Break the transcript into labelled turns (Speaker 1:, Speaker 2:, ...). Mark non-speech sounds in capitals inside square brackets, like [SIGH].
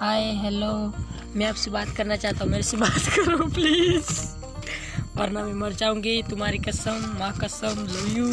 Speaker 1: hi hello मैं आपसे बात करना चाहता हूँ, मेरे से बात [LAUGHS] करो प्लीज़ वरना मैं मर जाऊँगी, तुम्हारी कसम, माँ कसम लव यू